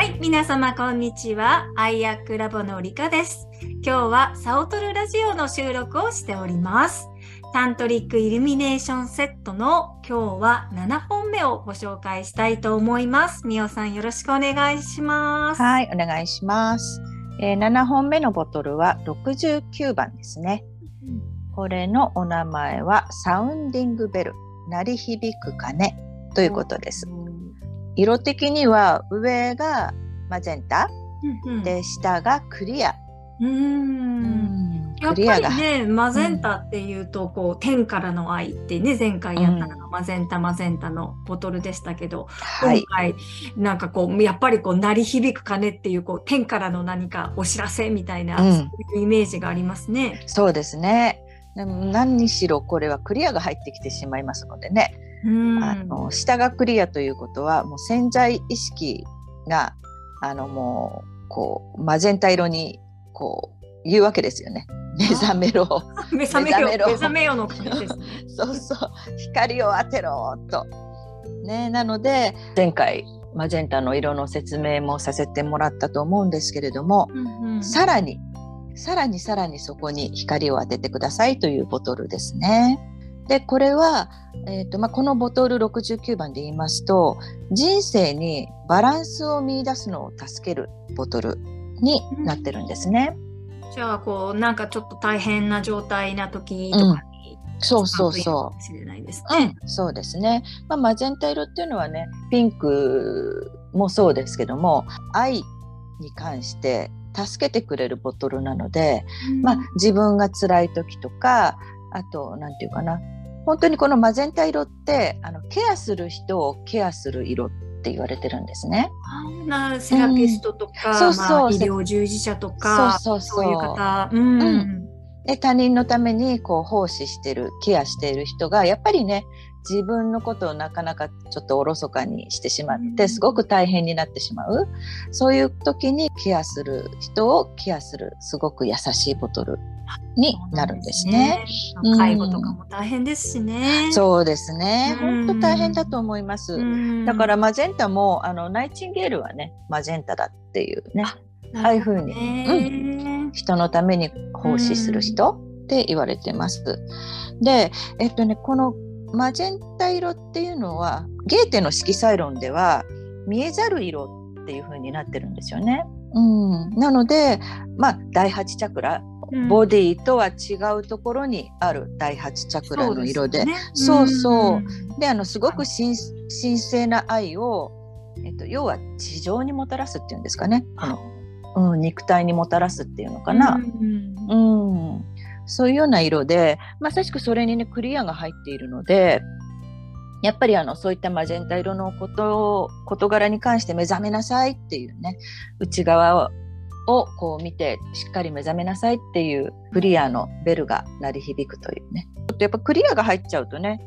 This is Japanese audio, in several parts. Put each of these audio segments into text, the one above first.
はい、皆様こんにちは。アイアックラボのりかです。今日はサオトルラジオの収録をしております。タントリックイルミネーションセットの今日は7本目をご紹介したいと思います。みおさんよろしくお願いします。はい、お願いします。えー、7本目のボトルは69番ですね。これのお名前はサウンディングベル、鳴り響く鐘ということです。色的には上がマゼンタ、うんうん、で下がクリア。うん。やっぱりね、マゼンタっていうと、こう、天からの愛ってね、前回やったのがマゼンタ、マゼンタのボトルでしたけど、はい、今回、なんかこう、やっぱりこう、鳴り響く鐘っていう、こう、天からの何かお知らせみたいな、うん。そういうイメージがありますね。そうですね。でも何にしろこれはクリアが入ってきてしまいますのでね、うんあの下がクリアということはもう潜在意識があのもうこうマゼンタ色にこう言うわけですよね。目覚めろ。目覚めよ、目目覚めよの鐘ですね。そうそう光を当てろと。ねなので前回マゼンタの色の説明もさせてもらったと思うんですけれども、うんうんさらにさらにさらにそこに光を当ててくださいというボトルですね。でこれは、えーとまあ、このボトル69番で言いますと人生にバランスを見出すのを助けるボトルになってるんですね。じゃあ、こう、なんかちょっと大変な状態な時とかに、そうそうそもしれないですう。ね。うん、そうですね。まあ、マゼンタ色っていうのはねピンクもそうですけども愛に関して助けてくれるボトルなので、まあ、自分が辛い時とかあと何て言うかな本当にこのマゼンタ色ってあのケアする人をケアする色って言われてるんですね。なセラピストとか、うん。そうそう。まあ、医療従事者とか、そうそうそう。いう方、うん。うん。で他人のためにこう奉仕してるケアしている人がやっぱりね自分のことをなかなかちょっとおろそかにしてしまってうんすごく大変になってしまうそういう時にケアする人をケアするすごく優しいボトルになるんですね。すね介護とかも大変ですしね。そうですねうん本当大変だと思います。うんだからマゼンタもあのナイチンゲールはねマゼンタだっていうねああいうふうにに、人のために奉仕する人って言われてます。で、えっとね、このマゼンタ色っていうのはゲーテの色彩論では見えざる色っていう風になってるんですよね。うん、なので、まあ、第8チャクラうん。ボディとは違うところにある第8チャクラの色で。そうすね。そうそう。うん。であのすごく神神聖な愛を、えっと、要は地上にもたらすっていうんですかね。この、うん、肉体にもたらすっていうのかな。うん。うん、そういうような色でまさしくそれにねクリアが入っているのでやっぱりあのそういったマゼンタ色のことを事柄に関して目覚めなさいっていうね内側ををこう見てしっかり目覚めなさいっていうクリアのベルが鳴り響くというね。ちょっとやっぱクリアが入っちゃうとね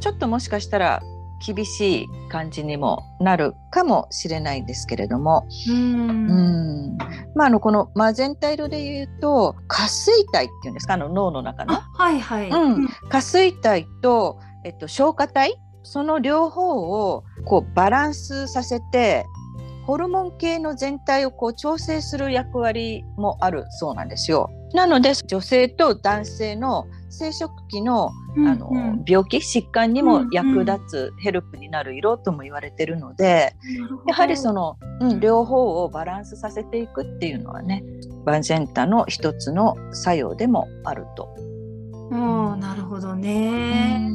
ちょっともしかしたら厳しい感じにもなるかもしれないんですけれども、うん。うん。まあ、あのこのマゼンタ色で言うと下垂体っていうんですか？あの脳の中の。あはいはい。うん。下垂体と、えっと、消化体？その両方をこうバランスさせてホルモン系の全体をこう調整する役割もあるそうなんですよ。なので女性と男性の生殖器のあの、うんうん病気疾患にも役立つヘルプになる色とも言われてるので、なるほどやはりその、うん、両方をバランスさせていくっていうのはねバンセンタの一つの作用でもあると。うんなるほどね。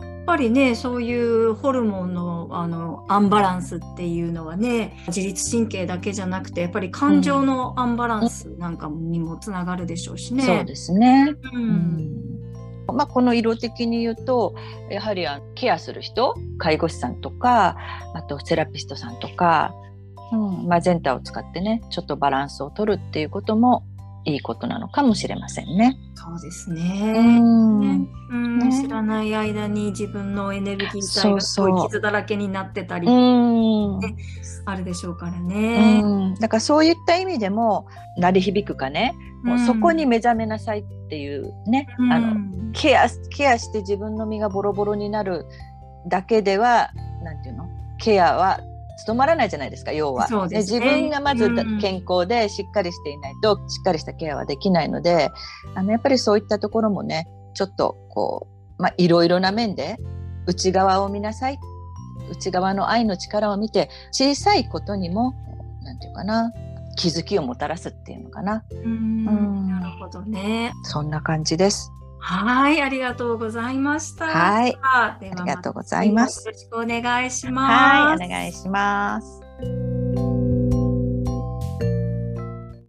やっぱりねそういうホルモンのあのアンバランスっていうのはね自律神経だけじゃなくてやっぱり感情のアンバランスなんかにもつながるでしょうしね。そうですね。ううんんまあ、この色的に言うとやはりあのケアする人介護士さんとかあとセラピストさんとか、うん、マゼンタを使ってねちょっとバランスを取るっていうこともいいことなのかもしれませんね。そうですうね。ん。ね。知らない間に自分のエネルギー体がすごい傷だらけになってたり。うん。あるでしょうからね。うん。だからそういった意味でも鳴り響くかね、もうそこに目覚めなさいっていうね、うん。あのケアケアして自分の身がボロボロになるだけではなんていうの？ケアは務まらないじゃないですか要は。そうね自分がまずうん健康でしっかりしていないとしっかりしたケアはできないのであのやっぱりそういったところもねちょっとこう、まあ、いろいろな面で内側を見なさい内側の愛の力を見て小さいことにもなんていうかな気づきをもたらすっていうのかなうんうんなるほどね。そんな感じです。はい、ありがとうございました。はいではありがとうございます。よろしくお願いします。はいお願いします。